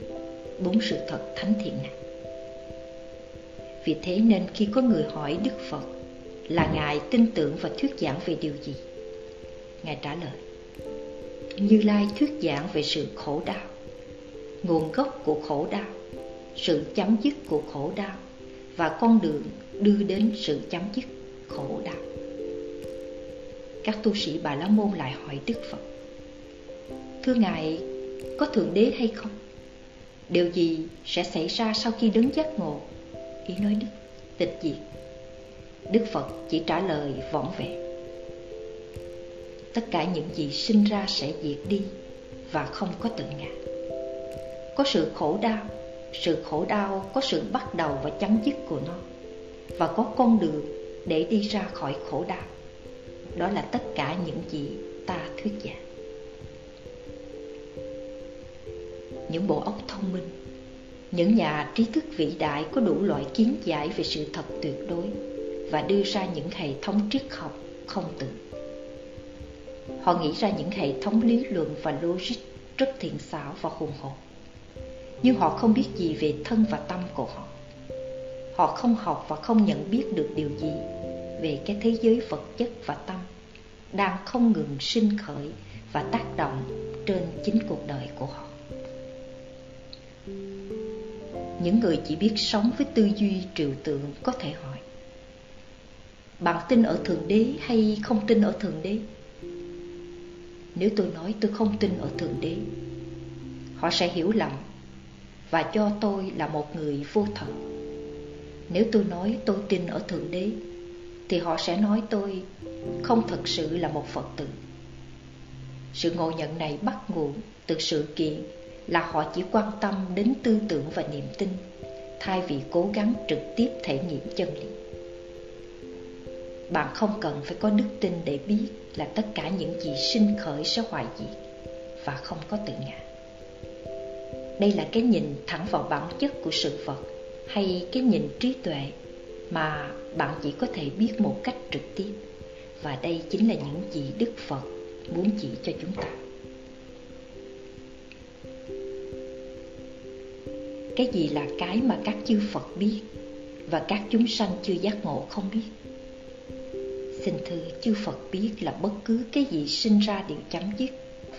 bốn sự thật thánh thiện này. Vì thế nên khi có người hỏi đức phật là ngài tin tưởng và thuyết giảng về điều gì? Ngài trả lời, như lai thuyết giảng về sự khổ đau, nguồn gốc của khổ đau, sự chấm dứt của khổ đau và con đường đưa đến sự chấm dứt khổ đau các tu sĩ bà la môn lại hỏi đức phật, thưa ngài, có thượng đế hay không? Điều gì sẽ xảy ra sau khi đứng giác ngộ? Ý nói đức, tịch diệt. Đức phật chỉ trả lời vỏn vẹn, tất cả những gì sinh ra sẽ diệt đi và không có tự ngã. Có sự khổ đau, sự khổ đau có sự bắt đầu và chấm dứt của nó, và có con đường để đi ra khỏi khổ đau đó là tất cả những gì ta thuyết giảng. Những bộ óc thông minh, những nhà trí thức vĩ đại có đủ loại kiến giải về sự thật tuyệt đối và đưa ra những hệ thống triết học không tưởng họ nghĩ ra những hệ thống lý luận và logic rất thiện xảo và hùng hồn. Nhưng họ không biết gì về thân và tâm của họ. Họ không học và không nhận biết được điều gì về cái thế giới vật chất và tâm, đang không ngừng sinh khởi và tác động trên chính cuộc đời của họ. Những người chỉ biết sống với tư duy trừu tượng có thể hỏi, bạn tin ở thượng đế hay không tin ở thượng đế? Nếu tôi nói tôi không tin ở thượng đế, họ sẽ hiểu lầm và cho tôi là một người vô thần nếu tôi nói tôi tin ở thượng đế thì họ sẽ nói tôi, không thật sự là một phật tử. Sự ngộ nhận này bắt nguồn từ sự kiện là họ chỉ quan tâm đến tư tưởng và niềm tin, thay vì cố gắng trực tiếp thể nghiệm chân lý. Bạn không cần phải có đức tin để biết là tất cả những gì sinh khởi sẽ hoại diệt và không có tự ngã. Đây là cái nhìn thẳng vào bản chất của sự vật hay cái nhìn trí tuệ mà bạn chỉ có thể biết một cách trực tiếp. Và đây chính là những gì đức phật muốn chỉ cho chúng ta. Cái gì là cái mà các chư phật biết và các chúng sanh chưa giác ngộ không biết? Xin thưa, chư phật biết là bất cứ cái gì sinh ra đều chấm dứt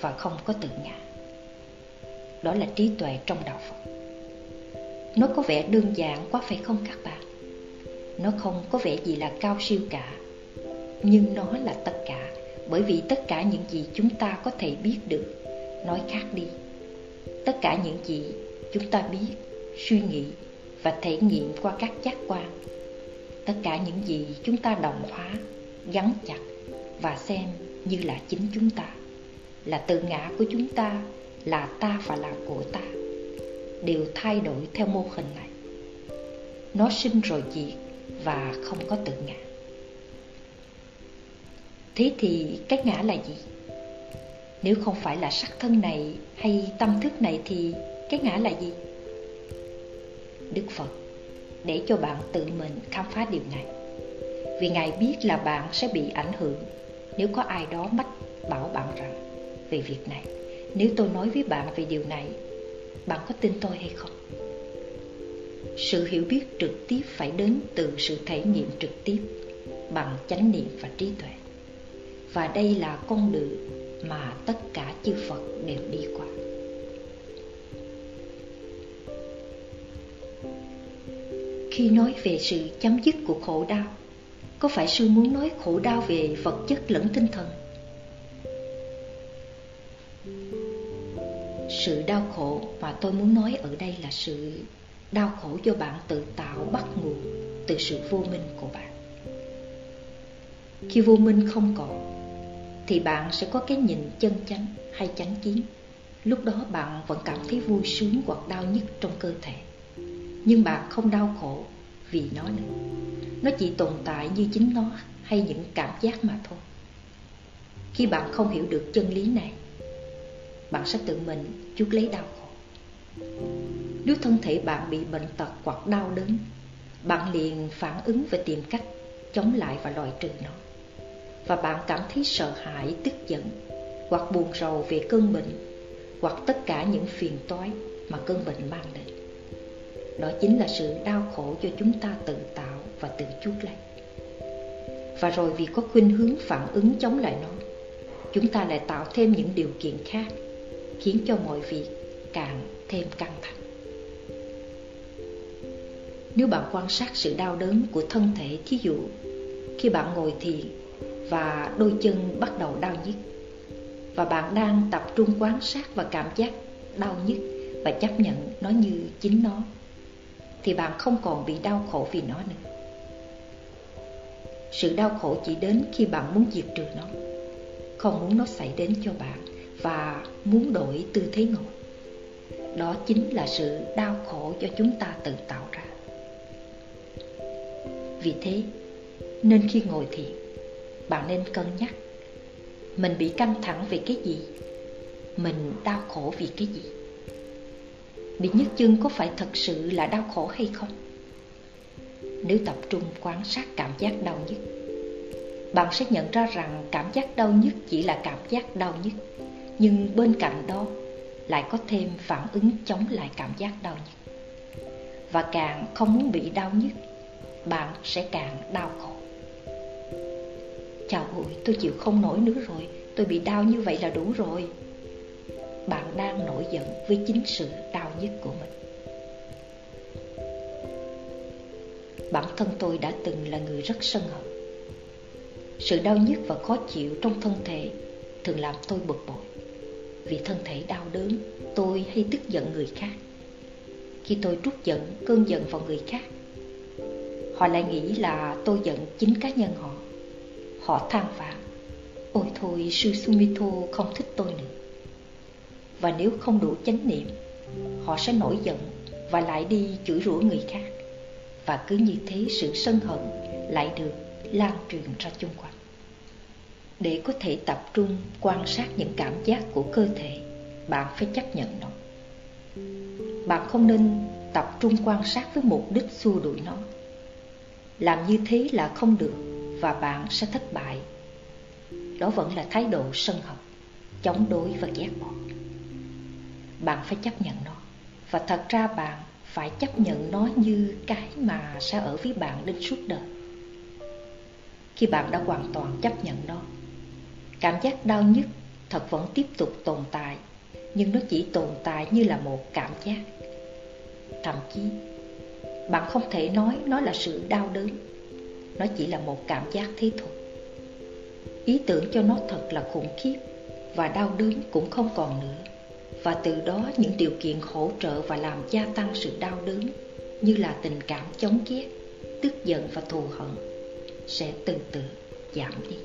và không có tự ngã. Đó là trí tuệ trong đạo phật. Nó có vẻ đơn giản quá phải không các bạn? Nó không có vẻ gì là cao siêu cả. Nhưng nó là tất cả, bởi vì tất cả những gì chúng ta có thể biết được. Nói khác đi, tất cả những gì chúng ta biết, suy nghĩ và thể nghiệm qua các giác quan, tất cả những gì chúng ta đồng hóa, gắn chặt và xem như là chính chúng ta, là tự ngã của chúng ta, là ta và là của ta, đều thay đổi theo mô hình này. Nó sinh rồi diệt và không có tự ngã. Thế thì cái ngã là gì? Nếu không phải là sắc thân này hay tâm thức này thì cái ngã là gì? Đức phật để cho bạn tự mình khám phá điều này. Vì ngài biết là bạn sẽ bị ảnh hưởng nếu có ai đó mách bảo bạn rằng về việc này. Nếu tôi nói với bạn về điều này, bạn có tin tôi hay không? Sự hiểu biết trực tiếp phải đến từ sự thể nghiệm trực tiếp bằng chánh niệm và trí tuệ và đây là con đường mà tất cả chư Phật đều đi qua. Khi nói về sự chấm dứt của khổ đau, có phải sư muốn nói khổ đau về vật chất lẫn tinh thần? Sự đau khổ mà tôi muốn nói ở đây là sự đau khổ do bạn tự tạo bắt nguồn từ sự vô minh của bạn. Khi vô minh không còn, thì bạn sẽ có cái nhìn chân chánh hay chánh kiến. Lúc đó bạn vẫn cảm thấy vui sướng hoặc đau nhức trong cơ thể. Nhưng bạn không đau khổ vì nó nữa. Nó chỉ tồn tại như chính nó hay những cảm giác mà thôi. Khi bạn không hiểu được chân lý này, bạn sẽ tự mình chuốc lấy đau khổ. Nếu thân thể bạn bị bệnh tật hoặc đau đớn, bạn liền phản ứng và tìm cách chống lại và loại trừ nó. Và bạn cảm thấy sợ hãi, tức giận, hoặc buồn rầu về cơn bệnh, hoặc tất cả những phiền toái mà cơn bệnh mang đến. Đó chính là sự đau khổ do chúng ta tự tạo và tự chuốc lấy. Và rồi vì có khuynh hướng phản ứng chống lại nó, chúng ta lại tạo thêm những điều kiện khác khiến cho mọi việc càng thêm căng thẳng. Nếu bạn quan sát sự đau đớn của thân thể, thí dụ khi bạn ngồi thiền và đôi chân bắt đầu đau nhức và bạn đang tập trung quan sát và cảm giác đau nhức và chấp nhận nó như chính nó thì bạn không còn bị đau khổ vì nó nữa. Sự đau khổ chỉ đến khi bạn muốn diệt trừ nó, không muốn nó xảy đến cho bạn và muốn đổi tư thế ngồi. Đó chính là sự đau khổ do chúng ta tự tạo ra. Vì thế, nên khi ngồi thiền, bạn nên cân nhắc mình bị căng thẳng về cái gì, mình đau khổ vì cái gì. Bị nhức chân có phải thật sự là đau khổ hay không? Nếu tập trung quan sát cảm giác đau nhức, bạn sẽ nhận ra rằng cảm giác đau nhức chỉ là cảm giác đau nhức, nhưng bên cạnh đó lại có thêm phản ứng chống lại cảm giác đau nhức. Và càng không muốn bị đau nhức, bạn sẽ càng đau khổ. Chào ôi, tôi chịu không nổi nữa rồi, tôi bị đau như vậy là đủ rồi. Bạn đang nổi giận với chính sự đau nhất của mình. Bản thân tôi đã từng là người rất sân hận. Sự đau nhức và khó chịu trong thân thể thường làm tôi bực bội. Vì thân thể đau đớn, tôi hay tức giận người khác. Khi tôi trút giận, cơn giận vào người khác, họ lại nghĩ là tôi giận chính cá nhân họ. Họ than vãn, ôi thôi sư Sumito không thích tôi nữa. Và nếu không đủ chánh niệm, họ sẽ nổi giận và lại đi chửi rủa người khác. Và cứ như thế sự sân hận lại được lan truyền ra chung quanh. Để có thể tập trung quan sát những cảm giác của cơ thể, bạn phải chấp nhận nó. Bạn không nên tập trung quan sát với mục đích xua đuổi nó. Làm như thế là không được và bạn sẽ thất bại. Đó vẫn là thái độ sân hận, chống đối và ghét bỏ. Bạn phải chấp nhận nó và thật ra bạn phải chấp nhận nó như cái mà sẽ ở với bạn đến suốt đời. Khi bạn đã hoàn toàn chấp nhận nó, cảm giác đau nhức thật vẫn tiếp tục tồn tại, nhưng nó chỉ tồn tại như là một cảm giác. Thậm chí, bạn không thể nói nó là sự đau đớn, nó chỉ là một cảm giác thế thôi. Ý tưởng cho nó thật là khủng khiếp và đau đớn cũng không còn nữa và từ đó những điều kiện hỗ trợ và làm gia tăng sự đau đớn như là tình cảm chống ghét, tức giận và thù hận sẽ từ từ giảm đi.